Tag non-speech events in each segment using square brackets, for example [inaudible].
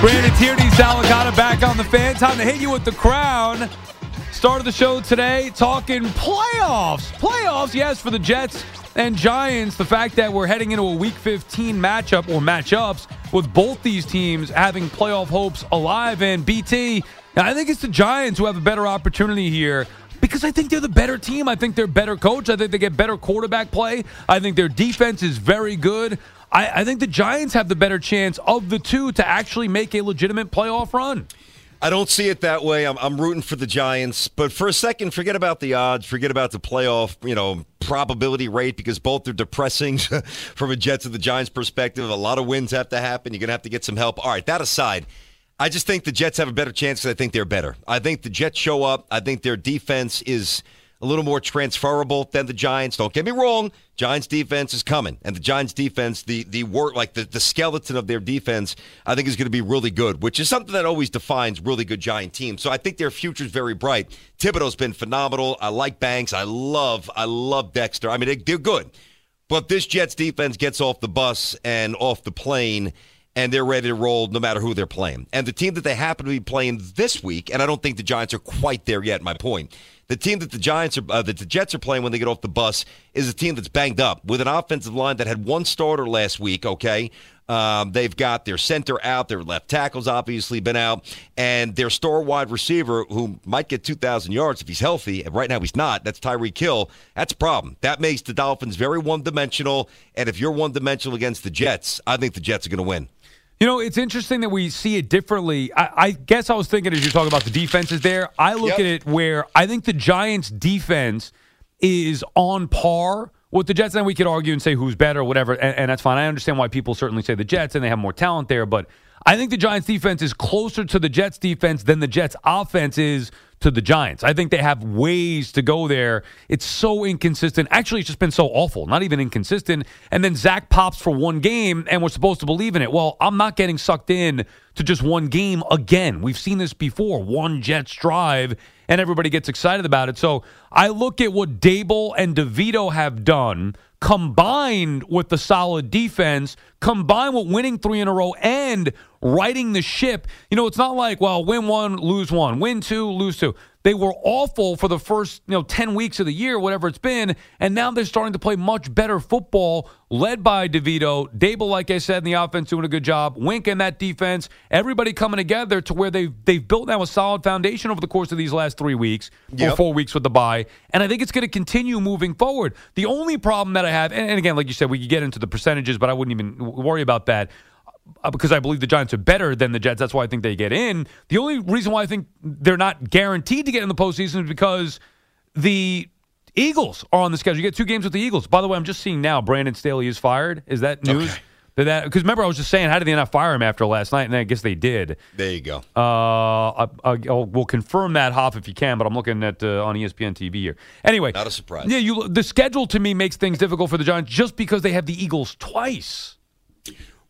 Brandon Tierney, Sal Licata back on the fan. Time to hit you with the crown. Start of the show today talking playoffs. Playoffs, yes, for the Jets and Giants. The fact that we're heading into a Week 15 matchup or matchups with both these teams having playoff hopes alive. And BT, I think it's the Giants who have a better opportunity here because I think they're the better team. I think they're better coach. I think they get better quarterback play. I think their defense is very good. I, I think the Giants have the better chance of the two to actually make a legitimate playoff run. I don't see it that way. I'm, I'm rooting for the Giants, but for a second, forget about the odds, forget about the playoff, you know, probability rate because both are depressing [laughs] from a Jets and the Giants perspective. A lot of wins have to happen. You're going to have to get some help. All right, that aside, I just think the Jets have a better chance because I think they're better. I think the Jets show up. I think their defense is a little more transferable than the Giants. Don't get me wrong. Giants defense is coming. And the Giants defense, the the work like the, the skeleton of their defense, I think is going to be really good, which is something that always defines really good Giant teams. So I think their future is very bright. Thibodeaux's been phenomenal. I like Banks. I love I love Dexter. I mean, they, they're good. But this Jets defense gets off the bus and off the plane and they're ready to roll no matter who they're playing. And the team that they happen to be playing this week, and I don't think the Giants are quite there yet, my point, the team that the Giants are, uh, that the Jets are playing when they get off the bus is a team that's banged up with an offensive line that had one starter last week. Okay, um, they've got their center out, their left tackles obviously been out, and their star wide receiver who might get 2,000 yards if he's healthy. And right now he's not. That's Tyreek Hill. That's a problem. That makes the Dolphins very one dimensional. And if you're one dimensional against the Jets, I think the Jets are going to win. You know, it's interesting that we see it differently. I, I guess I was thinking as you talk about the defenses there, I look Yep. at it where I think the Giants' defense is on par with the Jets. And we could argue and say who's better, or whatever, and, and that's fine. I understand why people certainly say the Jets and they have more talent there, but I think the Giants' defense is closer to the Jets' defense than the Jets' offense is to the Giants. I think they have ways to go there. It's so inconsistent. Actually, it's just been so awful. Not even inconsistent. And then Zach pops for one game, and we're supposed to believe in it. Well, I'm not getting sucked in to just one game again. We've seen this before. One Jets drive, and everybody gets excited about it. So I look at what Daboll and DeVito have done combined with the solid defense, combined with winning three in a row and riding the ship. You know, it's not like, well, win one, lose one, win two, lose two. They were awful for the first, you know, 10 weeks of the year, whatever it's been, and now they're starting to play much better football, led by DeVito. Daboll, like I said, in the offense doing a good job. Wink in that defense. Everybody coming together to where they've they've built now a solid foundation over the course of these last three weeks or four weeks with the bye. And I think it's going to continue moving forward. The only problem that I have, and, and again, like you said, we could get into the percentages, but I wouldn't even worry about that because I believe the Giants are better than the Jets. That's why I think they get in. The only reason why I think they're not guaranteed to get in the postseason is because the Eagles are on the schedule. You get two games with the Eagles. By the way, I'm just seeing now Brandon Staley is fired. Is that news? Okay. Did that because remember I was just saying how did they not fire him after last night? And I guess they did. There you go. Uh, I, I, I'll, we'll confirm that Hoff if you can, but I'm looking at uh, on ESPN TV here. Anyway, Not a surprise. Yeah, you the schedule to me makes things difficult for the Giants just because they have the Eagles twice.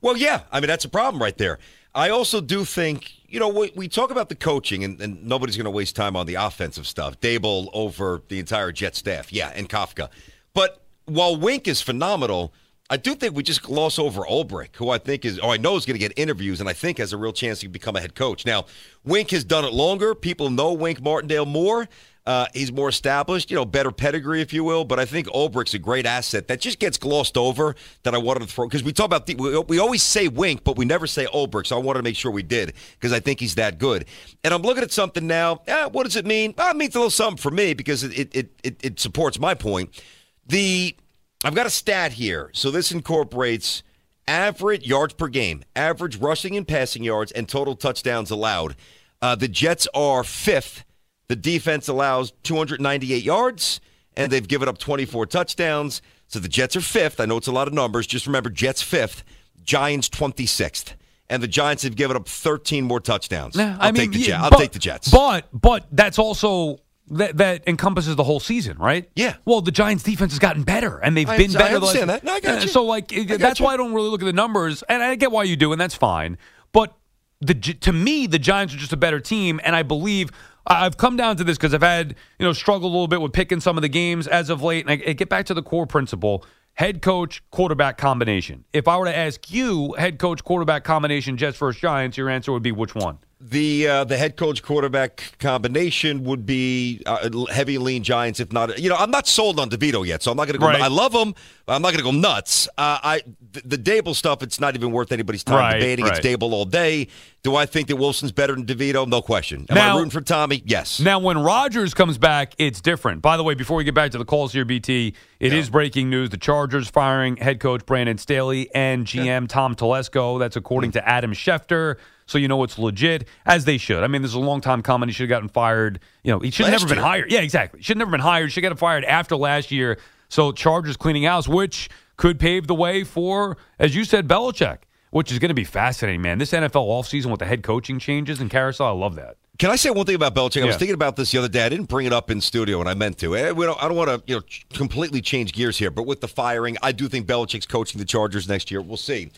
Well, yeah. I mean, that's a problem right there. I also do think, you know, we, we talk about the coaching, and, and nobody's going to waste time on the offensive stuff. Daboll over the entire Jet staff, yeah, and Kafka. But while Wink is phenomenal, I do think we just gloss over Ulbrich, who I think is, oh, I know is going to get interviews, and I think has a real chance to become a head coach. Now, Wink has done it longer. People know Wink Martindale more. Uh, he's more established, you know, better pedigree, if you will. But I think Ulbrich's a great asset that just gets glossed over. That I wanted to throw because we talk about the, we, we always say Wink, but we never say Ulbrich. So I wanted to make sure we did because I think he's that good. And I'm looking at something now. Eh, what does it mean? Well, it means a little something for me because it it, it, it supports my point. The I've got a stat here. So this incorporates average yards per game, average rushing and passing yards, and total touchdowns allowed. Uh, the Jets are fifth. The defense allows 298 yards, and they've given up 24 touchdowns. So the Jets are fifth. I know it's a lot of numbers. Just remember, Jets fifth, Giants 26th. And the Giants have given up 13 more touchdowns. Nah, I'll I mean, take the yeah, Jets. I'll but- take the Jets. But but that's also that that encompasses the whole season, right? Yeah. Well, the Giants' defense has gotten better, and they've I- been I better. the understand last- that. No, I got uh, you. So like I that's you. why I don't really look at the numbers, and I get why you do, and that's fine. But the to me, the Giants are just a better team, and I believe. I've come down to this because I've had, you know, struggled a little bit with picking some of the games as of late. And I, I get back to the core principle head coach, quarterback combination. If I were to ask you, head coach, quarterback combination, Jets versus Giants, your answer would be which one? The uh, the head coach quarterback combination would be uh, heavy lean Giants. If not, you know, I'm not sold on DeVito yet, so I'm not going to go. Right. I love him. but I'm not going to go nuts. Uh, I the, the Daboll stuff. It's not even worth anybody's time Right, debating. right. It's Daboll all day. Do I think that Wilson's better than DeVito? No question. Am Now- I rooting for Tommy? Yes. Now, when Rodgers comes back, it's different. By the way, before we get back to the calls here, BT, it is breaking news. The Chargers firing head coach Brandon Staley and GM Tom Telesco. That's according to Adam Schefter. So you know it's legit, as they should. I mean, this is a long time coming. He should have gotten fired. You know, he should have never been hired. Yeah, exactly. Should have never been hired. Should have gotten fired after last year. So Chargers cleaning house, which could pave the way for, as you said, Belichick, which is going to be fascinating, man. This NFL offseason with the head coaching changes and carousel, I love that. Can I say one thing about Belichick? I was thinking about this the other day. I didn't bring it up in studio, and I meant to. Eh, We don't, I don't want to, you know, completely change gears here. But with the firing, I do think Belichick's coaching the Chargers next year. We'll see.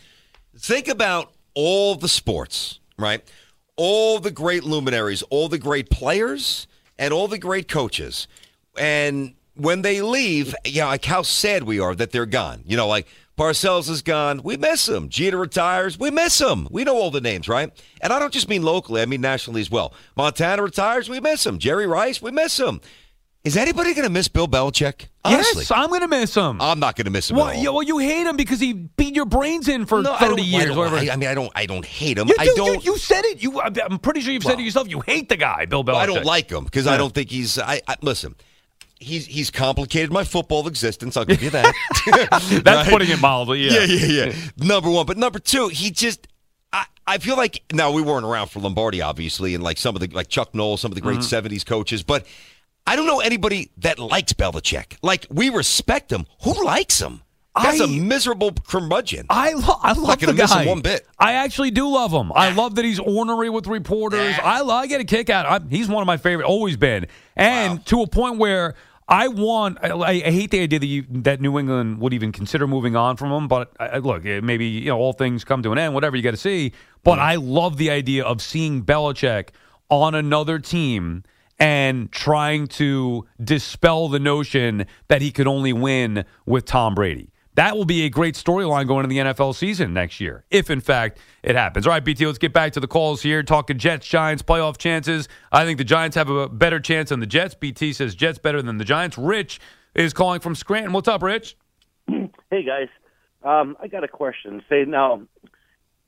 Think about all the sports, right? All the great luminaries, all the great players, and all the great coaches. And when they leave, you know, like how sad we are that they're gone. You know, like Parcells is gone. We miss him. Jeter retires. We miss him. We know all the names, right? And I don't just mean locally, I mean nationally as well. Montana retires. We miss him. Jerry Rice, we miss him. Is anybody going to miss Bill Belichick? Honestly, Yes, I'm going to miss him. I'm not going to miss him. Well, yeah, well, you hate him because he beat your brains in for No, 30 don't- I years. whatever. I, I mean, I don't. I don't hate him. you, I do, don't. You, you said it. You, I'm pretty sure you've said Well- it yourself. You hate the guy, Bill Belichick. I don't like him because I don't think he's. I, I listen. He's he's complicated my football existence. I'll give you that. [laughs] That's Right? putting it mildly. Yeah. yeah, yeah, yeah. Number one, but number two, he just. I, I feel like now we weren't around for Lombardi, obviously, and like some of the like Chuck Noll, some of the great Mm-hmm. '70s coaches, but I don't know anybody that likes Belichick. Like we respect him. Who likes him? That's a I- miserable curmudgeon. I, lo- I love not the gonna miss him guy. one bit. I actually do love him. I love that he's ornery with reporters. I, lo- I get a kick out. I, he's one of my favorite. Always been, and to a point where I want. I, I hate the idea that you, that New England would even consider moving on from him. But I, look, maybe you know all things come to an end. Whatever you got to see. But I love the idea of seeing Belichick on another team and trying to dispel the notion that he could only win with Tom Brady. That will be a great storyline going into the NFL season next year, if in fact it happens. All right, BT, let's get back to the calls here. Talking Jets, Giants, playoff chances. I think the Giants have a better chance than the Jets. BT says Jets better than the Giants. Rich is calling from Scranton. What's up, Rich? Hey guys, um, I got a question. Say now,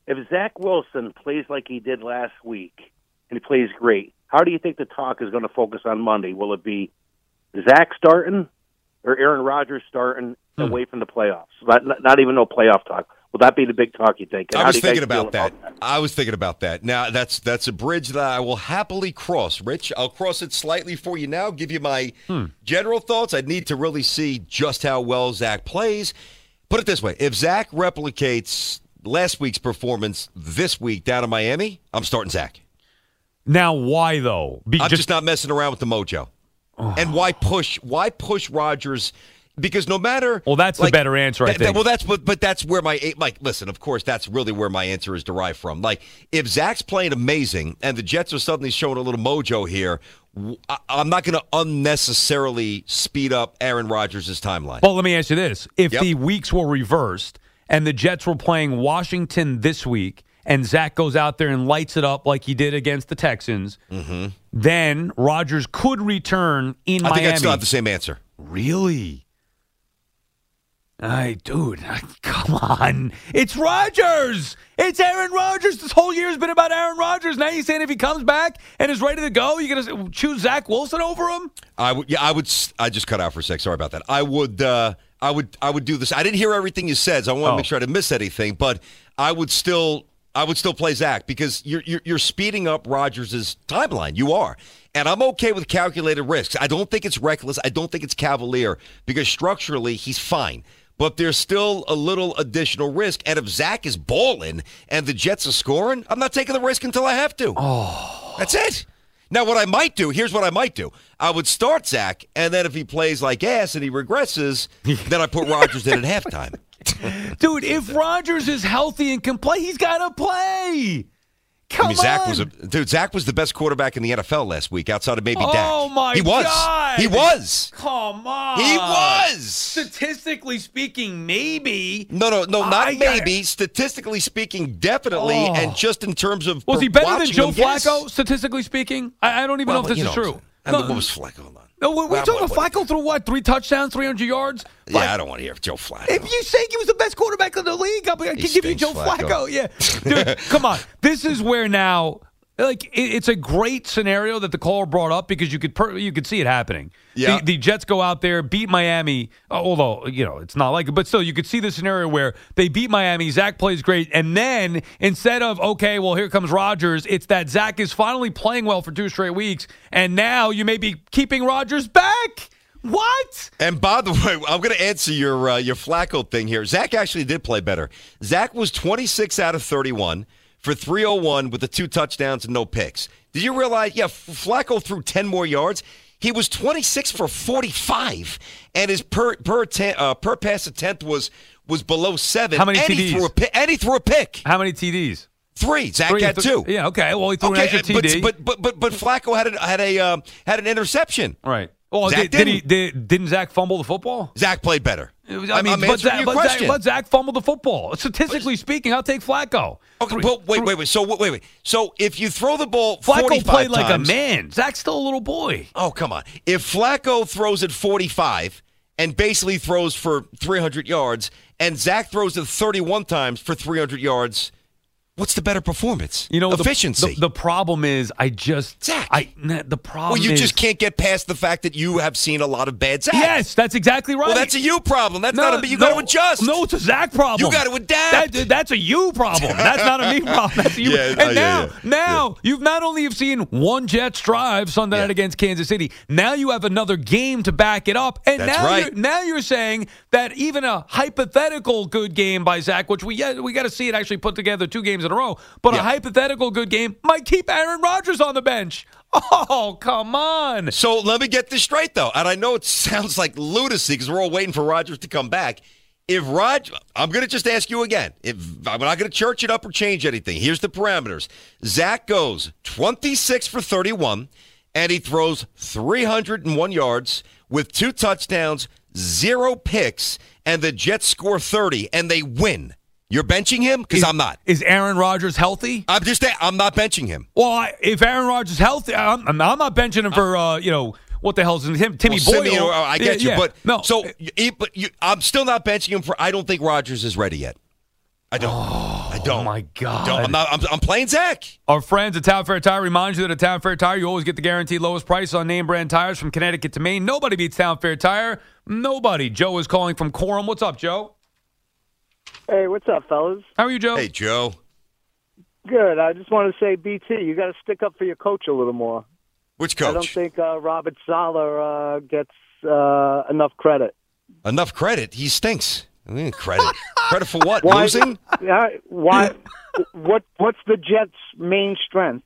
if Zach Wilson plays like he did last week and he plays great, how do you think the talk is going to focus on Monday? Will it be Zach starting or Aaron Rodgers starting Hmm. away from the playoffs? Not, not, not even no playoff talk. Will that be the big talk you think? And I was do you guys thinking feel about that. I was thinking about that. Now that's that's a bridge that I will happily cross. Rich, I'll cross it slightly for you now. Give you my general thoughts. I need to really see just how well Zach plays. Put it this way: if Zach replicates last week's performance this week down in Miami, I'm starting Zach. Now, why though? Be, I'm just, not messing around with the mojo. And why push? Why push Rodgers? Because no matter Well, that's the better answer, I that- think. well, that's but but that's where my like. Listen, of course, that's really where my answer is derived from. Like, if Zach's playing amazing and the Jets are suddenly showing a little mojo here, I, am not going to unnecessarily speed up Aaron Rodgers' timeline. Well, let me ask you this: If Yep. the weeks were reversed and the Jets were playing Washington this week and Zach goes out there and lights it up like he did against the Texans, then Rodgers could return in Mm-hmm. I think I still have the same answer. Really? I, dude, [laughs] come on. It's Rodgers. It's Aaron Rodgers. This whole year has been about Aaron Rodgers. Now you're saying if he comes back and is ready to go, you're going to choose Zach Wilson over him? I would. Yeah, I would. I just cut out for a sec. Sorry about that. I would. Uh, I would. I would do this. I didn't hear everything you said, so I want to Oh. make sure I didn't miss anything. But I would still. I would still play Zach because you're you're, you're speeding up Rodgers' timeline. You are, and I'm okay with calculated risks. I don't think it's reckless. I don't think it's cavalier because structurally he's fine. But there's still a little additional risk. And if Zach is balling and the Jets are scoring, I'm not taking the risk until I have to. Oh, that's it. Now, what I might do, here's what I might do. I would start Zach, and then if he plays like ass and he regresses, [laughs] then I put Rodgers in at halftime. Dude, if Rodgers is healthy and can play, he's got to play. Come I mean, Zach on. was a dude. Zach was the best quarterback in the NFL last week, outside of maybe oh Dak. Oh, my He was. God. He was. Come on. He was. Statistically speaking, maybe. No, no, no, not I- maybe. Statistically speaking, definitely, Oh. and just in terms of Was he better than Joe him, yes. Flacco, statistically speaking? I, I don't even Well, know if this is know true. saying. No, what was Flacco? On. No, we, we talking about Flacco threw what? Three touchdowns, 300 yards? Yeah, I don't want to hear Joe Flacco. If you say he was the best quarterback in the league, i'll can He give you Joe Flacco. Flacco. Yeah, [laughs] dude, come on. This is where now, like, it, it's a great scenario that the caller brought up because you could per, you could see it happening. Yeah. The, the Jets go out there, beat Miami. uh, Although you know it's not like it, but still you could see the scenario where they beat Miami. Zach plays great, and then instead of okay, well here comes Rodgers, it's that Zach is finally playing well for two straight weeks, and now you may be keeping Rodgers back. What? And by the [laughs] way, I'm going to answer your uh, your Flacco thing here. Zach actually did play better. Zach was 26 out of 31 for 301 with the two touchdowns and no picks. Did you realize? Yeah, Flacco threw 10 more yards. He was 26 for 45, and his per per ten, uh, per pass attempt was was below seven. How many and He TDs? threw a and he threw a pick. How many TDs? Three. Zach Three- had th- two. Yeah, okay. Well, he threw Okay, an extra but, TD. but but but but Flacco had a, had a uh, had an interception. right. Well, Zach did, did he? Did, didn't Zach fumble the football? Zach played better. I mean, I'm, but, Zach, but, Zach, but Zach fumbled the football. Statistically speaking, I'll take Flacco. Okay, Three- well, wait, wait, wait. So wait, wait. So if you throw the ball Flacco 45 played like a man. Zach's still a little boy. Oh, come on. If Flacco throws it 45 and basically throws for 300 yards, and Zach throws it 31 times for 300 yards, what's the better performance? You know, efficiency. The, the problem is, I just Zach. I the problem. well, you is, just can't get past the fact that you have seen a lot of bad Zach. Yes, that's exactly right. Well, that's a you problem. That's No, not a you no, got to adjust. No, it's a Zach problem. You gotta adapt. That- that's a you problem. That's not a me [laughs] problem. That's a you. Yeah, and uh, yeah, now, yeah. now you've not only have seen one Jets drive Sunday Yeah. night against Kansas City. Now you have another game to back it up. And That's now, right. you're, now you're saying that even a hypothetical good game by Zach, which we yeah, we got to see it actually put together two games in a row, but a hypothetical good game might keep Aaron Rodgers on the bench. [laughs] Oh, come on. So let me get this straight, though. And I know it sounds like lunacy because we're all waiting for Rodgers to come back. If Rod, I'm going to just ask you again. If I'm not going to church it up or change anything. Here's the parameters. Zach goes 26 for 31, and he throws 301 yards with two touchdowns, zero picks, and the Jets score 30 and they win. You're benching him because I'm not. Is Aaron Rodgers healthy? I'm just. I'm not benching him. Well, I, if Aaron Rodgers is healthy, I'm, I'm not benching him for uh, you know what the hell's in him, Timmy Well, Boyle. Simeon, uh, I get you, Yeah, but no. So, you, but you, I'm still not benching him for. I don't think Rodgers is ready yet. I don't. I don't. oh my God. don't. I'm not. I'm, I'm playing Zach. Our friends at Town Fair Tire remind you that at Town Fair Tire, you always get the guaranteed lowest price on name brand tires from Connecticut to Maine. Nobody beats Town Fair Tire. Nobody. Joe is calling from Coram. What's up, Joe? Hey, what's up, fellas? How are you, Joe? Hey, Joe. Good. I just want to say, BT, you got to stick up for your coach a little more. Which coach? I don't think uh, Robert Saleh uh, gets uh, enough credit. Enough credit. He stinks. I mean, credit. [laughs] credit for what? Why- Losing? Yeah, why? what? What's the Jets' main strength?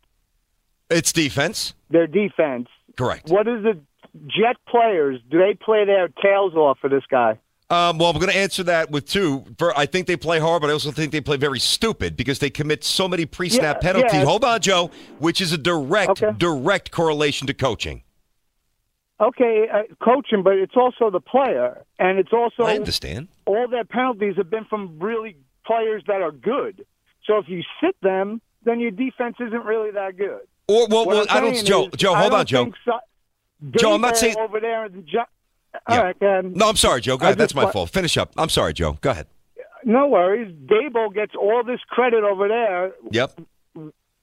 It's defense. Their defense. Correct. What is the Jet players? Do they play their tails off for this guy? Um, well, I'm going to answer that with two. For, I think they play hard, but I also think they play very stupid because they commit so many pre-snap Yeah, penalties. yeah. Hold on, Joe. Which is a direct, Okay. direct correlation to coaching. Okay, uh, coaching, but it's also the player, and it's also I understand. all their penalties have been from really players that are good. So if you sit them, then your defense isn't really that good. Or well, well I'm don't. Joe, Joe, hold on, Joe. So, Joe, I'm not saying- over there. in the Gi- Yeah. All right, Ken. No, I'm sorry, Joe. Go ahead. That's my wa- fault. Finish up. I'm sorry, Joe. Go ahead. No worries. Daboll gets all this credit over there. Yep.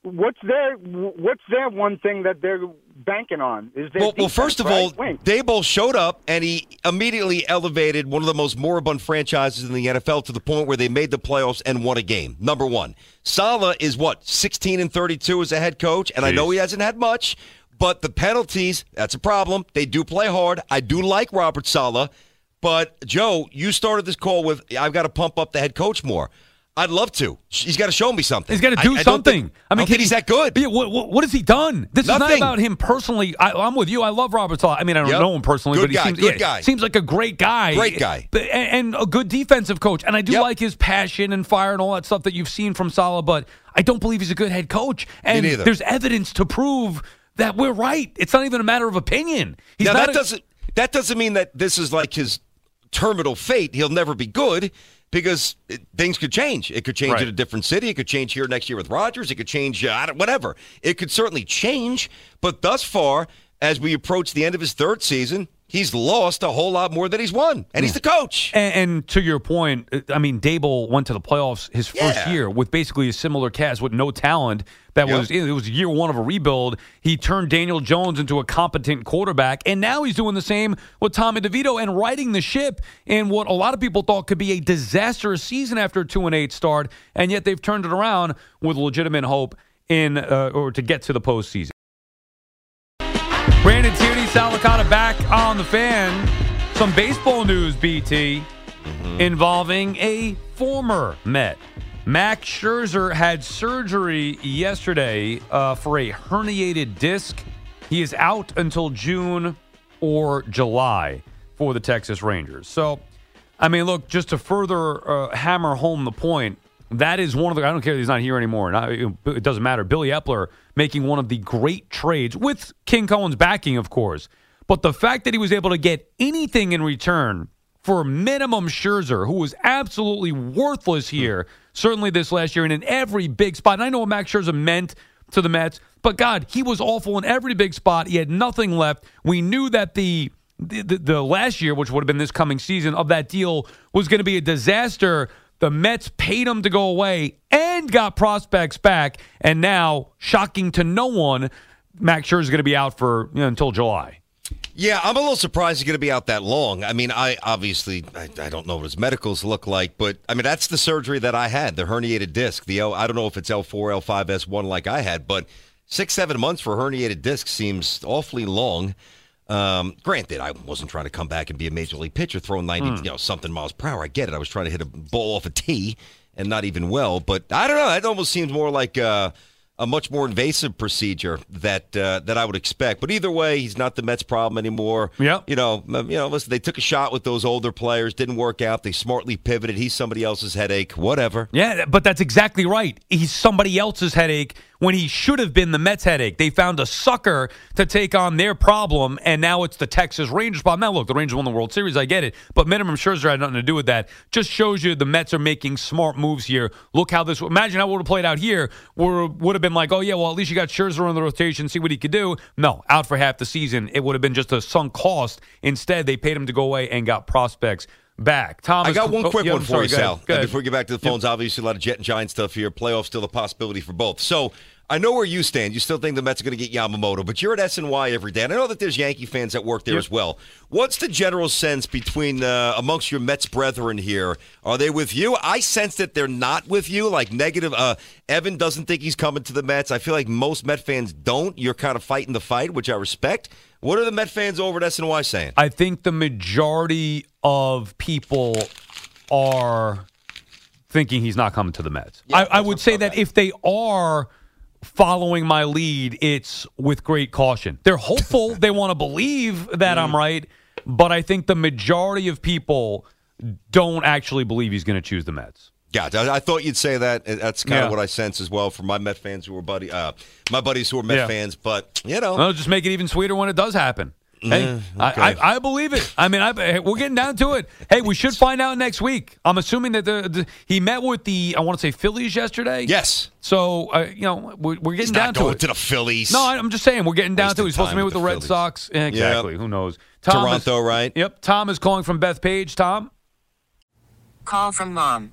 What's their What's their one thing that they're banking on? Is their Well, well, first of right? all, Wink. Daboll showed up and he immediately elevated one of the most moribund franchises in the NFL to the point where they made the playoffs and won a game. Number one, Saleh is what 16 and 32 as a head coach, and I know he hasn't had much, but the penalties—that's a problem. They do play hard. I do like Robert Saleh, but Joe, you started this call with I've got to pump up the head coach more. I'd love to. He's got to show me something. He's got to I- do I something. think- I mean, can think he's that good. Yeah, what, what, what has he done? This is not about him personally. I, I'm with you. I love Robert Saleh. I mean, I don't Yep. know him personally, Good but he seems good yeah, guy. seems like a great guy, Great guy. But, and, and a good defensive coach. And I do Yep. like his passion and fire and all that stuff that you've seen from Saleh. But I don't believe he's a good head coach. And neither. there's evidence to prove that we're right. It's not even a matter of opinion. He's now that a- doesn't that doesn't mean that this is like his terminal fate. He'll never be good because it, things could change. It could change Right. in a different city. It could change here next year with Rodgers. It could change uh, whatever. It could certainly change. But thus far, as we approach the end of his third season, he's lost a whole lot more than he's won, and he's the coach. And, and to your point, uh, I mean, Daboll went to the playoffs his first Yeah. year with basically a similar cast with no talent. That Yep. was it was year one of a rebuild. He turned Daniel Jones into a competent quarterback, and now he's doing the same with Tommy DeVito and riding the ship in what a lot of people thought could be a disastrous season after a two and eight start, and yet they've turned it around with legitimate hope in uh, or to get to the postseason. Tierney, Sal Licata back on the fan. Some baseball news, BT, involving a former Met. Max Scherzer had surgery yesterday uh, for a herniated disc. He is out until June or July for the Texas Rangers. So, I mean, look, just to further uh, hammer home the point, that is one of the. I don't care that he's not here anymore. Not, it doesn't matter. Billy Eppler making one of the great trades with King Cohen's backing, of course. But the fact that he was able to get anything in return for minimum Scherzer, who was absolutely worthless here, certainly this last year and in every big spot. And I know what Max Scherzer meant to the Mets, but God, he was awful in every big spot. He had nothing left. We knew that the the, the, the last year, which would have been this coming season of that deal, was going to be a disaster. The Mets paid him to go away and got prospects back, and now, shocking to no one, Max Scherzer is going to be out for you know, until July. Yeah, I'm a little surprised he's going to be out that long. I mean, I obviously I, I don't know what his medicals look like, but I mean that's the surgery that I had, the herniated disc. The L, I don't know if it's L4, L5, S1 like I had, but six seven months for herniated disc seems awfully long. Um, granted, I wasn't trying to come back and be a major league pitcher throwing 90, you know, something miles per hour. I get it. I was trying to hit a ball off a tee and not even well, but I don't know. That almost seems more like. Uh, a much more invasive procedure that uh, that I would expect. But either way, he's not the Mets' problem anymore. Yeah, You know, you know. Listen, they took a shot with those older players, didn't work out. They smartly pivoted. He's somebody else's headache. Whatever. Yeah, but that's exactly right. He's somebody else's headache when he should have been the Mets' headache. They found a sucker to take on their problem, and now it's the Texas Rangers' problem. Now, look, the Rangers won the World Series. I get it, but minimum Scherzer had nothing to do with that. Just shows you the Mets are making smart moves here. Look how this. Imagine how it would have played out here. Where would have been like, oh yeah, well at least you got Scherzer in the rotation, see what he could do. No, out for half the season. It would have been just a sunk cost. Instead, they paid him to go away and got prospects back. Thomas, I got one quick yeah, one for you. Sal. Before we get back to the phones, obviously a lot of Jet and Giant stuff here. Playoffs still a possibility for both. So I know where you stand. You still think the Mets are going to get Yamamoto, but you're at SNY every day, and I know that there's Yankee fans that work there Yep. as well. What's the general sense between uh, amongst your Mets brethren here? Are they with you? I sense that they're not with you. Like negative. Uh, Evan doesn't think he's coming to the Mets. I feel like most Met fans don't. You're kind of fighting the fight, which I respect. What are the Met fans over at SNY saying? I think the majority of people are thinking he's not coming to the Mets. Yeah, I, I would say that if they are following my lead, it's with great caution. They're hopeful, [laughs] they want to believe that Mm. I'm right, but I think the majority of people don't actually believe he's going to choose the Mets. Gotcha. I, I thought you'd say that. That's kind Yeah. of what I sense as well from my Met fans who are buddy, uh, my buddies who are Met Yeah. fans. But you know, Well, just make it even sweeter when it does happen. Hey, I, I, I believe it. I mean, I, hey, we're getting down to it. Hey, we should find out next week. I'm assuming that the, the he met with the I want to say Phillies yesterday. Yes. So uh, you know we're, we're getting He's down not to going it. to the Phillies. no, I'm just saying we're getting down to it. He's supposed to time meet with with the, the Red Sox. Exactly. Who knows? Toronto, is, right? Yep. Tom is calling from Bethpage. Tom. Call from mom.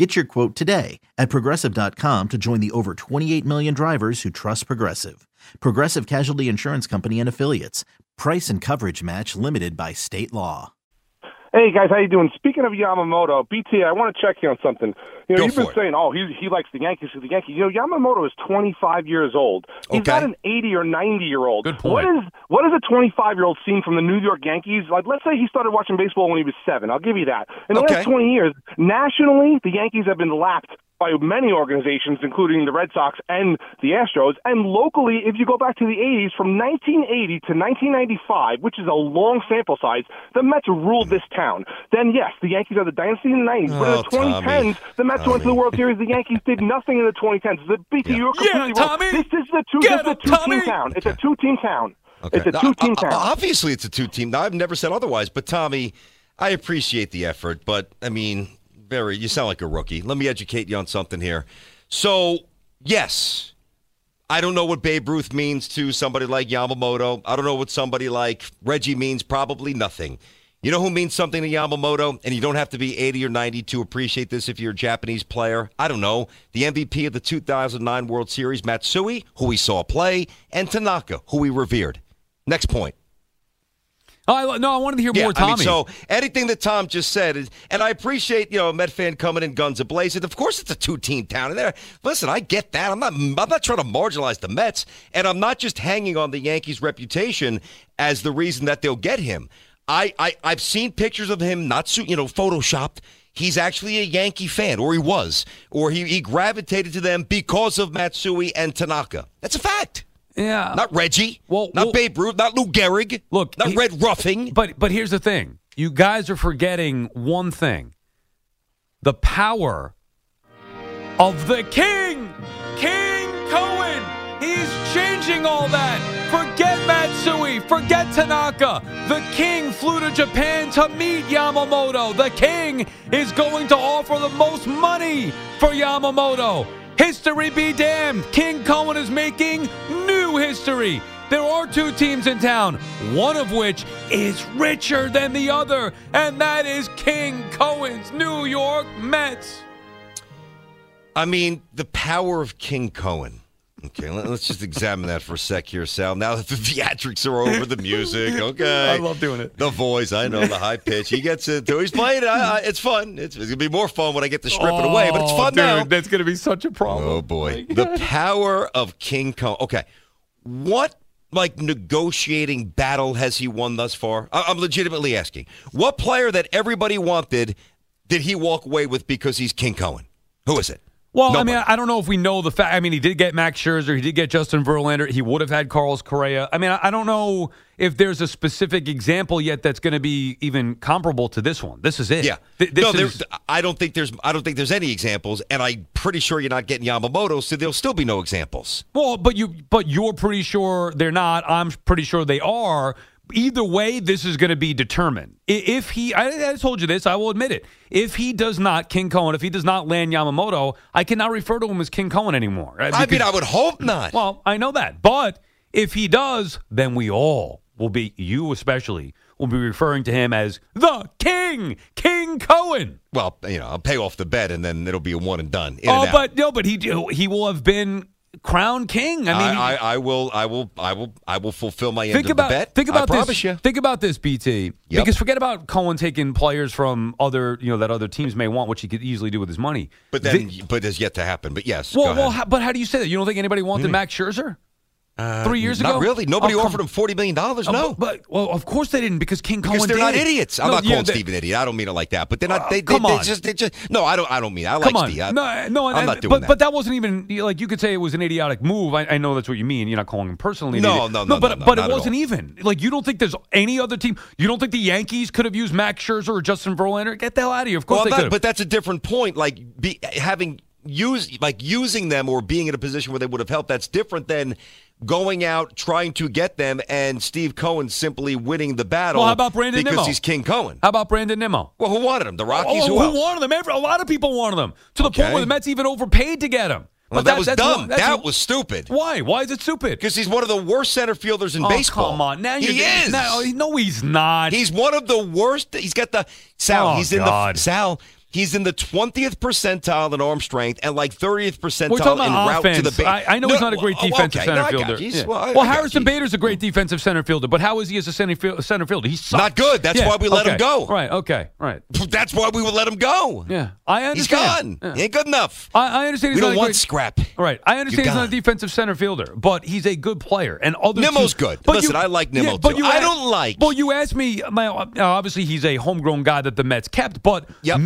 Get your quote today at progressive.com to join the over 28 million drivers who trust Progressive. Progressive Casualty Insurance Company and Affiliates. Price and coverage match limited by state law. Hey guys, how you doing? Speaking of Yamamoto, BT, I want to check you on something. You know, Go you've been it. saying, "Oh, he he likes the Yankees, he's the Yankee." You know, Yamamoto is 25 years old. He's Okay. not an 80 or 90 year old. Good point. What is what is a 25 year old seen from the New York Yankees? Like, let's say he started watching baseball when he was seven. I'll give you that. In the Okay. last 20 years, nationally, the Yankees have been lapped by many organizations, including the Red Sox and the Astros. And locally, if you go back to the 80s, from 1980 to 1995, which is a long sample size, the Mets ruled this town. Then, yes, the Yankees are the dynasty in the 90s. but in the 2010s, Tommy. the Mets went to the World Series. The Yankees did nothing in the 2010s. The BT, Yeah. you're Yeah, completely wrong. Tommy. This, this is a two, Get this is a two-team town. It's a two-team town. Okay. It's a two-team o- o- town. Obviously, it's a two team. Now, I've never said otherwise, but Tommy, I appreciate the effort, but I mean, very, you sound like a rookie. Let me educate you on something here. So, yes, I don't know what Babe Ruth means to somebody like Yamamoto. I don't know what somebody like Reggie means. Probably nothing. You know who means something to Yamamoto? And you don't have to be 80 or 90 to appreciate this if you're a Japanese player. I don't know. The MVP of the 2009 World Series, Matsui, who we saw play, and Tanaka, who we revered. Next point. Oh, I, no, I wanted to hear Yeah, more, Tommy. I mean, so anything that Tom just said, is, and I appreciate you know a Met fan coming in guns ablazing. Of course, it's a two-team town, and there. Listen, I get that. I'm not. I'm not trying to marginalize the Mets, and I'm not just hanging on the Yankees' reputation as the reason that they'll get him. I, I I've seen pictures of him not su- you know photoshopped. He's actually a Yankee fan, or he was, or he, he gravitated to them because of Matsui and Tanaka. That's a fact. yeah, Not Reggie. Well, not well- Babe Ruth. Not Lou Gehrig. Look, not he- Red Ruffing. But but here's the thing: you guys are forgetting one thing: the power of the King, King Cohen. He's changing all that. Forget Matsui. Forget Tanaka. The King flew to Japan to meet Yamamoto. The King is going to offer the most money for Yamamoto. History be damned. King Cohen is making new history. There are two teams in town, one of which is richer than the other, and that is King Cohen's New York Mets. I mean, the power of King Cohen. Okay, let, us just examine that for a sec here, Sal. Now that the [laughs] theatrics are over, the music, [laughs] okay. I love doing it. The voice, I know, the high pitch. He gets into He's playing it. I, I, it's fun. It's, it's going to be more fun when I get to strip it away, but it's oh, fun dude, now. That's going to be such a problem. Oh, boy. The power of King Cohen. Okay, what, like, negotiating battle has he won thus far? I- I'm legitimately asking. What player that everybody wanted did he walk away with because he's King Cohen? Who is it? Well, I mean, I don't know if we know the fact. I mean, he did get Max Scherzer. He did get Justin Verlander. He would have had Carlos Correa. I mean, I don't know if there's a specific example yet that's going to be even comparable to this one. This is it. Yeah. Th- no, is, I don't think there's I don't think there's any examples, and I'm pretty sure you're not getting Yamamoto, so there'll still be no examples. well, but you, but you're pretty sure they're not. I'm pretty sure they are. Either way, this is going to be determined. If he, I, I told you this, I will admit it. If he does not, King Cohen, if he does not land Yamamoto, I cannot refer to him as King Cohen anymore. right? I mean, I would hope not. Well, I know that. But if he does, then we all will be, you especially, will be referring to him as the King, King Cohen. Well, you know, I'll pay off the bet, and then it'll be a one and done. In oh, and but no, but he he will have been crowned king. I mean, I, I, I will, I will, I will, I will fulfill my end think of about the bet. think about I this. promise you. Think about this, BT. Yep. Because forget about Cohen taking players from other, you know, that other teams may want, which he could easily do with his money. But then, but it's yet to happen. But yes, well, well, how, but how do you say that? You don't think anybody wanted hmm. Max Scherzer? Three years Uh, Not ago? really. Nobody Oh, offered him forty million dollars. Oh, No, but, but- well, of course they didn't because King Cohen because they're not idiots. I'm No, not yeah, calling they- Steve an idiot. I don't mean it like that. But they're not. Uh, They, they, come they on. just, they just. No, I don't. I don't mean. It. I Come like on, Steve. I, no, no, I'm and- not doing but, that. But that wasn't even like you could say it was an idiotic move. I, I know that's what you mean. You're not calling him personally. No, idiot. no, no, but no, no, but it wasn't even like you don't think there's any other team. You don't think the Yankees could have used Max Scherzer or Justin Verlander? Get the hell out of here. Of course well, they could. but that's a different point. Like be, having use like using them or being in a position where they would have helped. That's different than going out trying to get them and Steve Cohen simply winning the battle. Well, how about Brandon because Nimmo? he's King Cohen. How about Brandon Nimmo? Well, who wanted him? The Rockies. Oh, who, who wanted them? Every, a lot of people wanted them to the Okay. point where the Mets even overpaid to get him. Well, But that was that's dumb. that's that was stupid. Why? Why is it stupid? Because he's one of the worst center fielders in oh, baseball. Come on, now he is. No, no, he's not. He's one of the worst. He's got the Sal. Oh, he's in God. the Sal. He's in the twentieth percentile in arm strength and like thirtieth percentile We're talking in about route offense. to the base. I, I know he's not a great oh, defensive okay. center No, fielder. Yeah. Well, I- Well, I Harrison you. Bader's a great defensive center fielder, but how is he as a center, field, center fielder? He sucks. Not good. That's why we let him go. Right. Okay. Right. [laughs] That's why we would let him go. Yeah. I He's understand. gone. Yeah. He ain't good enough. I, I understand. we He's don't not a want great- scrap. Right. I understand he's not a defensive center fielder, but he's a good player. And other Nimmo's teams- good. But Listen, I like Nimmo, but too. you I asked- don't like- Well, you asked me. My, obviously, he's a homegrown guy that the Mets kept, but Yep.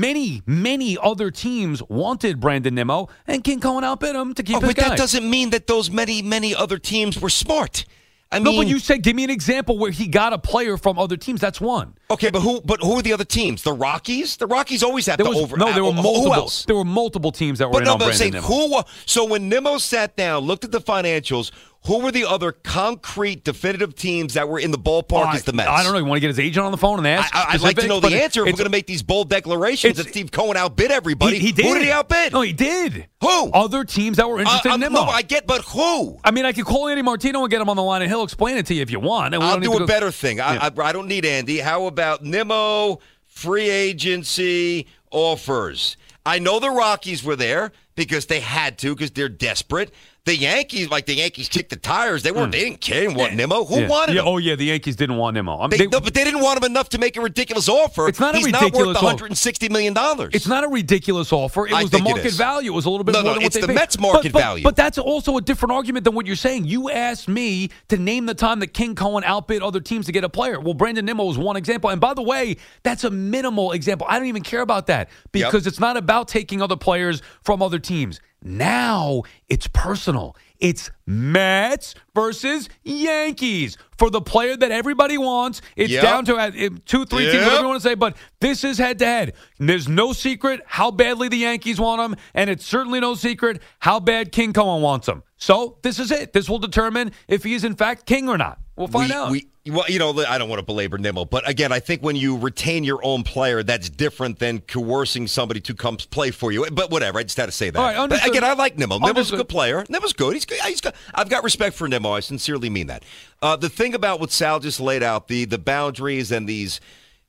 Many, many other teams wanted Brandon Nimmo, and King Cohen outbid him to keep Oh, his but guy. that doesn't mean that those many, many other teams were smart. I no, mean, but you said give me an example where he got a player from other teams. That's one. okay, but who? But who are the other teams? The Rockies. The Rockies always have There to was over. no. There were uh, who multiple. There were multiple teams that were But in no, on but Brandon saying Nimmo. who? So when Nimmo sat down, looked at the financials, who were the other concrete, definitive teams that were in the ballpark Oh, as the Mets? I don't know. You want to get his agent on the phone and ask? I- I'd like to know the answer if we're going to make these bold declarations that Steve Cohen outbid everybody. He, he did. Who did he outbid? No, he did. Who? Other teams that were Uh, interested um, in Nimmo. no, I get, but who? I mean, I could call Andy Martino and get him on the line, and he'll explain it to you if you want. And I'll do a go- better thing. I, Yeah. I, I don't need Andy. How about Nimmo free agency offers? I know the Rockies were there because they had to because they're desperate. The Yankees, like the Yankees, kicked the tires. They weren't. Hmm. They didn't care. They didn't want Nimmo. Who. Yeah. wanted yeah, him? Oh, yeah, the Yankees didn't want Nimmo. I mean, They, they- no, but they didn't want him enough to make a ridiculous offer. It's not a He's ridiculous not worth offer. 160 million dollars. It's not a ridiculous offer. It was the market value. It was a little bit No, more no, than what it's they the paid. Mets' market but, but- value. But that's also a different argument than what you're saying. You asked me to name the time that King Cohen outbid other teams to get a player. Well, Brandon Nimmo was one example. And by the way, that's a minimal example. I don't even care about that because it's not about taking other players from other teams. Now it's personal. It's Mets versus Yankees for the player that everybody wants. It's Yep. down to uh, two, three teams, Yep. whatever you want to say, but this is head to head. There's no secret how badly the Yankees want him, and it's certainly no secret how bad King Cohen wants him. So this is it. This will determine if he is in fact king or not. We'll find we, out. We, well, you know, I don't want to belabor Nimmo, but again, I think when you retain your own player, that's different than coercing somebody to come play for you. But whatever, I just had to say that. All right, but again, I like Nimmo. Nimmo's a good player. Nimmo's good. He's good. He's good. I've got respect for Nimmo. I sincerely mean that. Uh, the thing about what Sal just laid out, the the boundaries and these.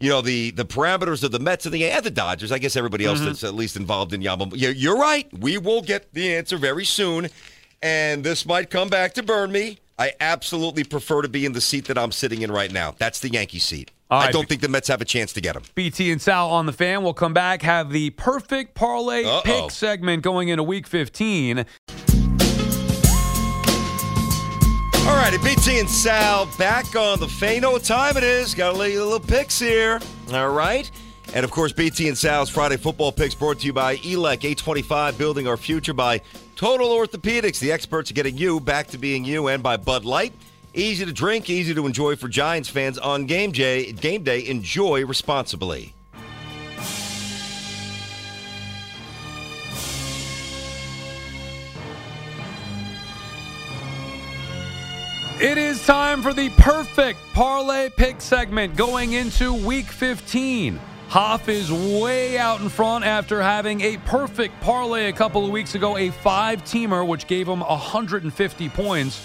You know the the parameters of the Mets and the and the Dodgers. I guess everybody else Mm-hmm. that's at least involved in Yamamoto. You're, you're right. We will get the answer very soon, and this might come back to burn me. I absolutely prefer to be in the seat that I'm sitting in right now. That's the Yankee seat. All I don't think the Mets have a chance to get him. BT and Sal on the fan. We'll come back, have the perfect parlay Uh-oh. pick segment going into week 15. All righty, BT and Sal back on the fan. You what time it is? Got to a little, little picks here. All right. And of course, BT and Sal's Friday football picks brought to you by ELEC 825, building our future by Total Orthopedics, the experts are getting you back to being you, and by Bud Light. Easy to drink, easy to enjoy for Giants fans on game day. Game day, enjoy responsibly. It is time for the perfect parlay pick segment going into week 15. Hoff is way out in front after having a perfect parlay a couple of weeks ago, a five teamer, which gave him 150 points.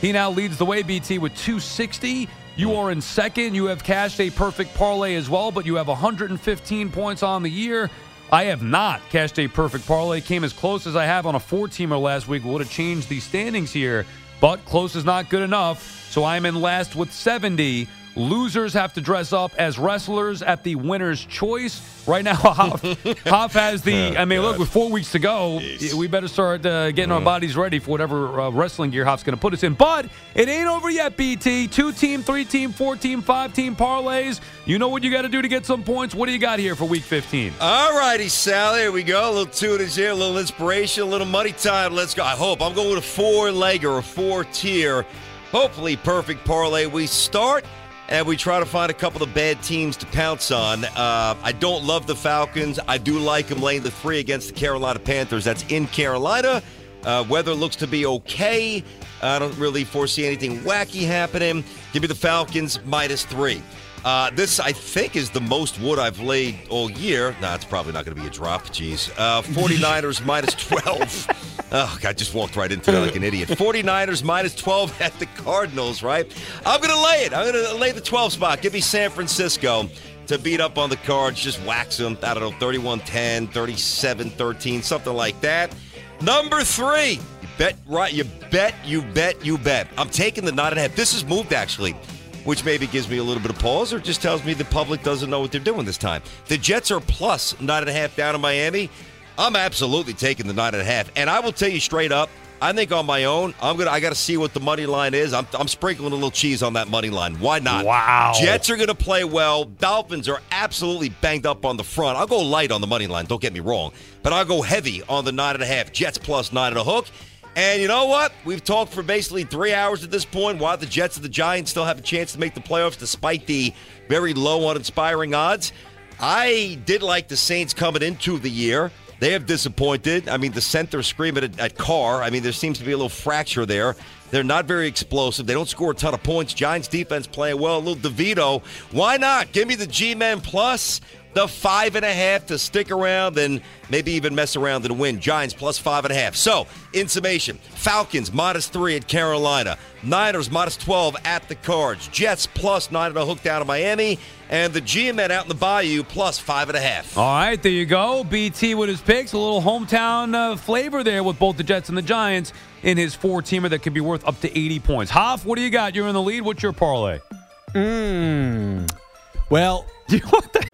He now leads the way, BT, with 260. You are in second. You have cashed a perfect parlay as well, but you have 115 points on the year. I have not cashed a perfect parlay. Came as close as I have on a four teamer last week. Would have changed the standings here, but close is not good enough. So I'm in last with 70. Losers have to dress up as wrestlers at the winner's choice. Right now, [laughs] Hoff, Hoff has the. I mean, look, with four weeks to go, we better start uh, getting our bodies ready for whatever uh, wrestling gear Hoff's going to put us in. But it ain't over yet, BT. Two team, three team, four team, five team parlays. You know what you got to do to get some points. What do you got here for week 15? All righty, Sal. Here we go. A little tunage here, a little inspiration, a little money time. Let's go. I hope I'm going with a four leg or a four tier. Hopefully, perfect parlay. We start and we try to find a couple of bad teams to pounce on. Uh, I don't love the Falcons. I do like them laying the three against the Carolina Panthers. That's in Carolina. Uh, weather looks to be okay. I don't really foresee anything wacky happening. Give me the Falcons minus three. Uh, this, I think, is the most wood I've laid all year. Nah, it's probably not going to be a drop. Jeez. Uh, [laughs] 49ers minus 12. Oh, I just walked right into that like an idiot. 49ers minus 12 [laughs] at the Cardinals, right? I'm going to lay it. I'm going to lay the 12 spot. Give me San Francisco to beat up on the Cards. Just wax them. I don't know, 31 10, 37 13, something like that. Number three. You bet right. You bet, you bet, you bet. I'm taking the nine and a half. This has moved, actually which maybe gives me a little bit of pause or just tells me the public doesn't know what they're doing this time. The Jets are plus nine and a half down in Miami. I'm absolutely taking the nine and a half. And I will tell you straight up, I think on my own, I'm gonna I gotta see what the money line is. I'm, I'm sprinkling a little cheese on that money line. Why not? Wow. Jets are gonna play well. Dolphins are absolutely banged up on the front. I'll go light on the money line, don't get me wrong. But I'll go heavy on the nine and a half. Jets plus nine and a hook. And you know what? We've talked for basically three hours at this point why the Jets and the Giants still have a chance to make the playoffs despite the very low, uninspiring odds. I did like the Saints coming into the year. They have disappointed. I mean, the center screaming at, at Carr. I mean, there seems to be a little fracture there. They're not very explosive. They don't score a ton of points. Giants defense playing well. A little DeVito. Why not? Give me the G-Men plus the five and a half to stick around and maybe even mess around and win. Giants plus five and a half. So, in summation, Falcons minus three at Carolina, Niners minus 12 at the Cards, Jets plus nine and a hook down to Miami, and the G-Men out in the Bayou plus five and a half. All right, there you go. BT with his picks. A little hometown uh, flavor there with both the Jets and the Giants in his four teamer that could be worth up to 80 points. Hoff, what do you got? You're in the lead. What's your parlay? Mmm. Well, [laughs]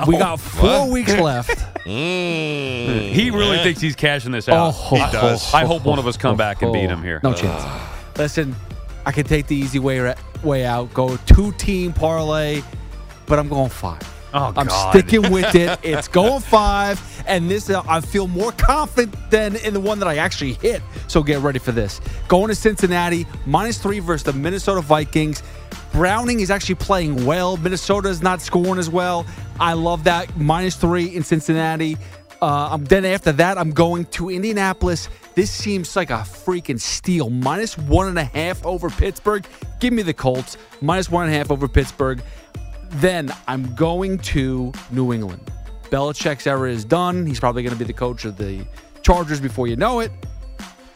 Wow. We got four What? weeks left. [laughs] Mm. He really thinks he's cashing this out. Oh, I- he does. I hope one of us come back and beat him here. No chance. Listen, I can take the easy way way out. Go two team parlay, but I'm going five. Oh, I'm God. sticking with it. [laughs] It's going five, and this uh, I feel more confident than in the one that I actually hit. So get ready for this. Going to Cincinnati, minus three versus the Minnesota Vikings. Browning is actually playing well. Minnesota is not scoring as well. I love that minus three in Cincinnati. Uh, I'm then after that, I'm going to Indianapolis. This seems like a freaking steal. Minus one and a half over Pittsburgh. Give me the Colts. Minus one and a half over Pittsburgh. Then I'm going to New England. Belichick's era is done. He's probably going to be the coach of the Chargers before you know it.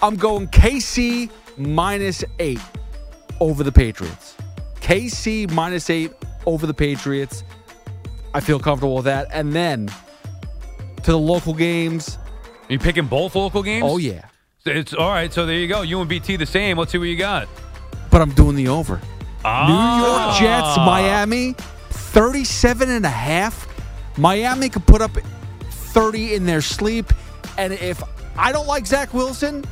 I'm going KC minus eight over the Patriots. KC minus eight over the Patriots. I feel comfortable with that. And then to the local games. Are you picking both local games? Oh, yeah. It's all right. So there you go. You and BT the same. Let's see what you got. But I'm doing the over. Ah. New York Jets, Miami, 37 and a half. Miami could put up 30 in their sleep. And if I don't like Zach Wilson,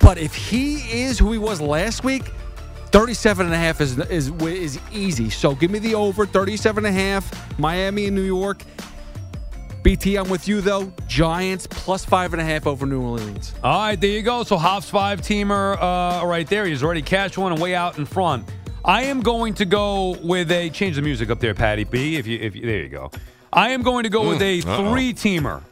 but if he is who he was last week, 37 and a half is, is, is easy. So give me the over, 37 and a half, Miami and New York. BT, I'm with you though. Giants plus five and a half over New Orleans. All right, there you go. So Hoff's five teamer uh, right there. He's already cashed one and way out in front. I am going to go with a change the music up there, Patty B. If you, if you, there you go. I am going to go with a Mm, uh-oh. three teamer.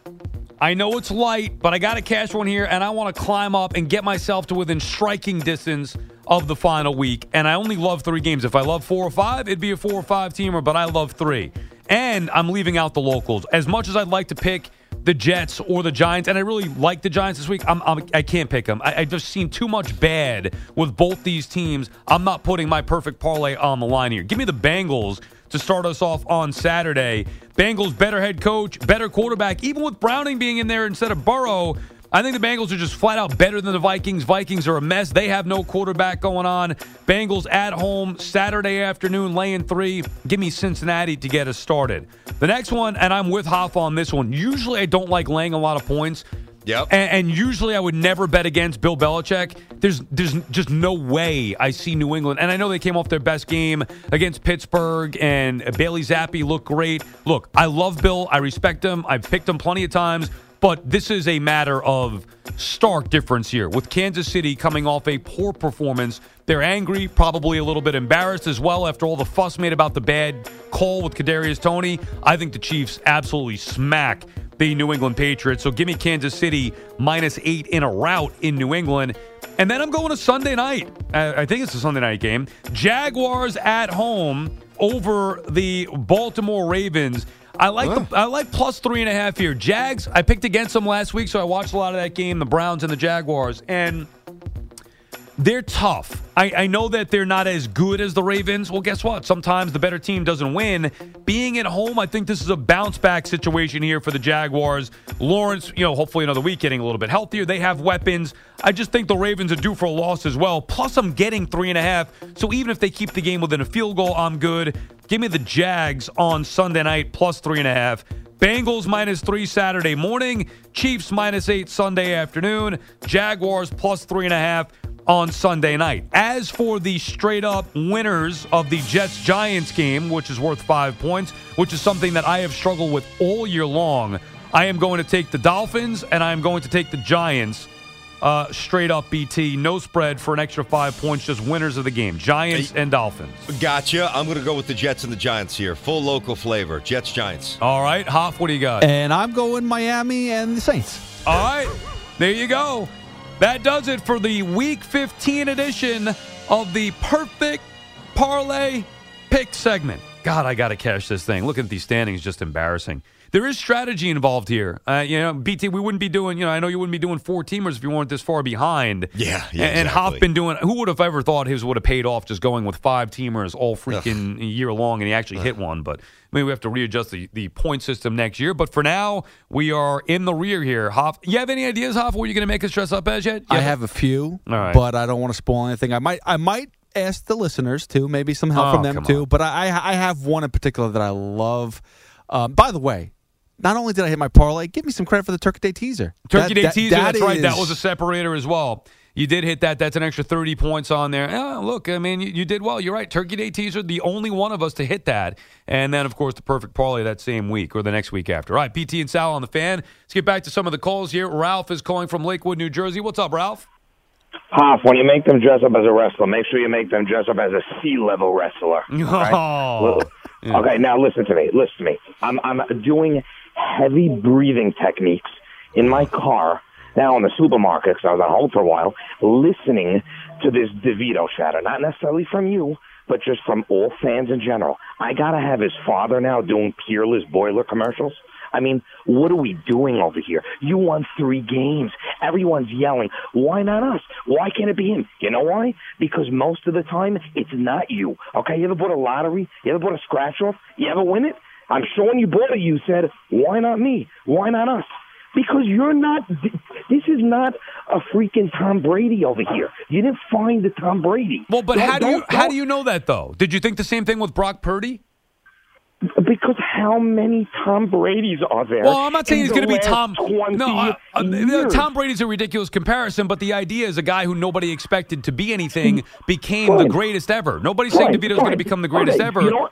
I know it's light, but I got to cash one here, and I want to climb up and get myself to within striking distance of the final week. And I only love three games. If I love four or five, it'd be a four or five teamer, but I love three. And I'm leaving out the locals. As much as I'd like to pick the Jets or the Giants, and I really like the Giants this week, I'm, I'm, I can't pick them. I, I've just seen too much bad with both these teams. I'm not putting my perfect parlay on the line here. Give me the Bengals to start us off on Saturday. Bengals better head coach, better quarterback, even with Browning being in there instead of Burrow. I think the Bengals are just flat out better than the Vikings. Vikings are a mess. They have no quarterback going on. Bengals at home Saturday afternoon, laying three. Give me Cincinnati to get us started. The next one, and I'm with Hoff on this one. Usually I don't like laying a lot of points. Yep. And, and usually I would never bet against Bill Belichick. There's there's just no way I see New England. And I know they came off their best game against Pittsburgh and Bailey Zappe looked great. Look, I love Bill. I respect him. I've picked him plenty of times. But this is a matter of stark difference here. With Kansas City coming off a poor performance, they're angry, probably a little bit embarrassed as well after all the fuss made about the bad call with Kadarius Toney. I think the Chiefs absolutely smack the New England Patriots. So give me Kansas City minus eight in a rout in New England. And then I'm going to Sunday night. I think it's a Sunday night game. Jaguars at home over the Baltimore Ravens. I like the, I like plus three and a half here. Jags. I picked against them last week, so I watched a lot of that game. The Browns and the Jaguars, and they're tough. I, I know that they're not as good as the Ravens. Well, guess what? Sometimes the better team doesn't win. Being at home, I think this is a bounce back situation here for the Jaguars. Lawrence, you know, hopefully another week getting a little bit healthier. They have weapons. I just think the Ravens are due for a loss as well. Plus, I'm getting three and a half. So even if they keep the game within a field goal, I'm good. Give me the Jags on Sunday night plus three and a half. Bengals minus three Saturday morning. Chiefs minus eight Sunday afternoon. Jaguars plus three and a half on Sunday night. As for the straight up winners of the Jets Giants game, which is worth five points, which is something that I have struggled with all year long, I am going to take the Dolphins and I am going to take the Giants. Uh, straight up BT, no spread for an extra five points, just winners of the game. Giants and Dolphins. Gotcha. I'm going to go with the Jets and the Giants here. Full local flavor. Jets, Giants. All right, Hoff, what do you got? And I'm going Miami and the Saints. All right, there you go. That does it for the Week 15 edition of the Perfect Parlay Pick segment. God, I got to cash this thing. Look at these standings, just embarrassing. There is strategy involved here. Uh, you know, BT, we wouldn't be doing, you know, I know you wouldn't be doing four teamers if you weren't this far behind. Yeah, And, yeah, and exactly. Hoff been doing, who would have ever thought his would have paid off just going with five teamers all freaking year long and he actually hit one. But maybe we have to readjust the, the point system next year. But for now, we are in the rear here. Hoff, you have any ideas, Hoff, what you're going to make us dress up as yet? You I have a few, All right. but I don't want to spoil anything. I might, I might ask the listeners too, maybe some help Oh, from them too. on. But I, I have one in particular that I love. Um, by the way, not only did I hit my parlay, give me some credit for the Turkey Day teaser. Turkey That- Day that- teaser. that that's right. That is- was a separator as well. You did hit that. That's an extra 30 points on there. Oh, look, I mean, you, you did well. You're right. Turkey Day teaser, the only one of us to hit that. And then, of course, the perfect parlay that same week or the next week after. All right, BT and Sal on the fan. Let's get back to some of the calls here. Ralph is calling from Lakewood, New Jersey. What's up, Ralph? Hoff, when you make them dress up as a wrestler, make sure you make them dress up as a sea level wrestler. [laughs] Okay? Oh. okay, now listen to me. Listen to me. I'm I'm doing heavy breathing techniques in my car now in the supermarket because I was on hold for a while, listening to this DeVito chatter. Not necessarily from you, but just from all fans in general. I gotta have his father now doing Peerless boiler commercials. I mean, what are we doing over here? You won three games. Everyone's yelling. Why not us? Why can't it be him? You know why? Because most of the time, it's not you. Okay, you ever bought a lottery? You ever bought a scratch off? You ever win it? I'm showing you it, you said, why not me? Why not us? Because you're not, this is not a freaking Tom Brady over here. You didn't find the Tom Brady. Well, but Don't- how do you don't- how do you know that though? Did you think the same thing with Brock Purdy? Because how many Tom Brady's are there? Well, I'm not saying he's going to be Tom. 20 No, uh, uh, years? Tom Brady's a ridiculous comparison, but the idea is a guy who nobody expected to be anything became the greatest ever. Nobody's saying Fine, DeVito's going to become the greatest Okay, ever. You know?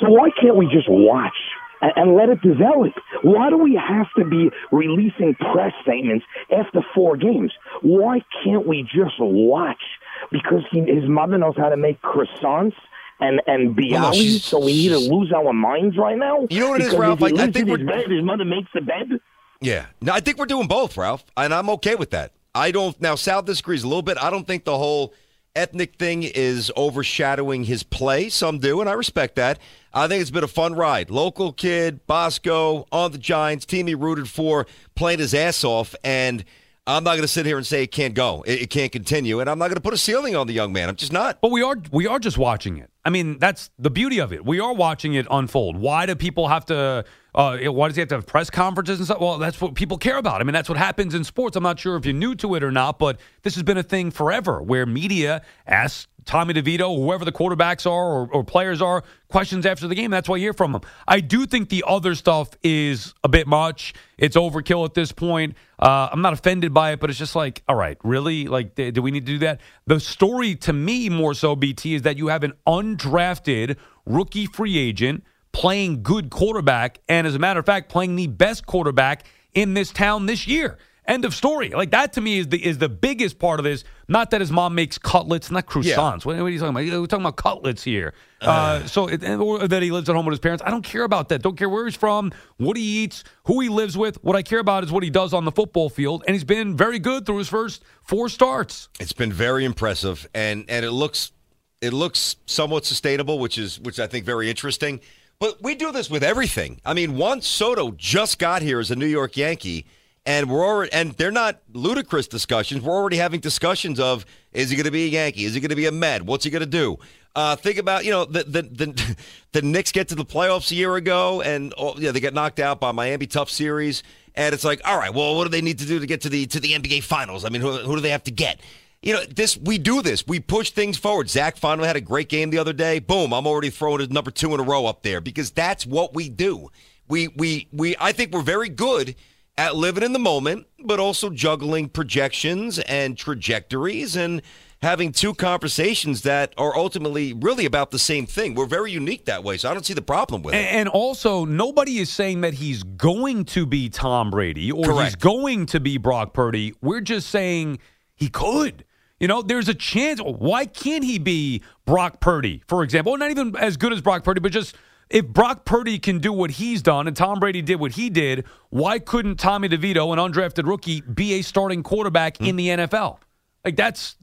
So, why can't we just watch and, and let it develop? Why do we have to be releasing press statements after four games? Why can't we just watch? Because he, his mother knows how to make croissants. And and oh, Well, Bialy, so we need to lose our minds right now. You know what it is, Ralph? I- I think we're- bed, his mother makes the bed. Yeah. No, I think we're doing both, Ralph, and I'm okay with that. I don't now Sal disagrees a little bit. I don't think the whole ethnic thing is overshadowing his play. Some do, and I respect that. I think it's been a fun ride. Local kid, Bosco, on the Giants, team he rooted for, playing his ass off, and I'm not going to sit here and say it can't go. It, it can't continue, and I'm not going to put a ceiling on the young man. I'm just not. But we are we are just watching it. I mean, that's the beauty of it. We are watching it unfold. Why do people have to? Uh, why does he have to have press conferences and stuff? Well, that's what people care about. I mean, that's what happens in sports. I'm not sure if you're new to it or not, but this has been a thing forever, where media asks Tommy DeVito, whoever the quarterbacks are or, or players are, questions after the game. That's why you hear from them. I do think the other stuff is a bit much. It's overkill at this point. Uh, I'm not offended by it, but it's just like, all right, really? Like, th- do we need to do that? The story to me, more so, BT, is that you have an undrafted rookie free agent playing good quarterback, and as a matter of fact, playing the best quarterback in this town this year. End of story. Like that to me is the is the biggest part of this. Not that his mom makes cutlets, not croissants. What, what are you talking about? We're talking about cutlets here. Uh, so it, or that he lives at home with his parents. I don't care about that. Don't care where he's from, what he eats, who he lives with. What I care about is what he does on the football field, and he's been very good through his first four starts. It's been very impressive, and and it looks it looks somewhat sustainable, which is which I think very interesting. But we do this with everything. I mean, Juan Soto just got here as a New York Yankee, and we're already and they're not ludicrous discussions. We're already having discussions of is he going to be a Yankee? Is he going to be a Met? What's he going to do? Uh, think about you know the the the, [laughs] the Knicks get to the playoffs a year ago, and oh, yeah, they get knocked out by Miami tough series, and it's like, all right, well, what do they need to do to get to the to the NBA Finals? I mean, who, who do they have to get? You know, this we do this. We push things forward. Zach finally had a great game the other day. Boom! I'm already throwing his number two in a row up there because that's what we do. We we we. I think we're very good at living in the moment, but also juggling projections and trajectories and having two conversations that are ultimately really about the same thing. We're very unique that way, so I don't see the problem with it. And, and also, nobody is saying that he's going to be Tom Brady or he's going to be Brock Purdy. We're just saying he could. You know, there's a chance. Why can't he be Brock Purdy, for example? Not even as good as Brock Purdy, but just if Brock Purdy can do what he's done and Tom Brady did what he did, why couldn't Tommy DeVito, an undrafted rookie, be a starting quarterback hmm. in the NFL? Like that's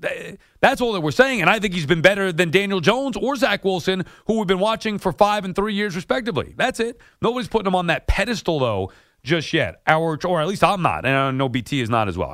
that's all that we're saying, and I think he's been better than Daniel Jones or Zach Wilson, who we've been watching for five and three years respectively. That's it. Nobody's putting him on that pedestal though just yet. Our or at least I'm not, and I know BT is not as well.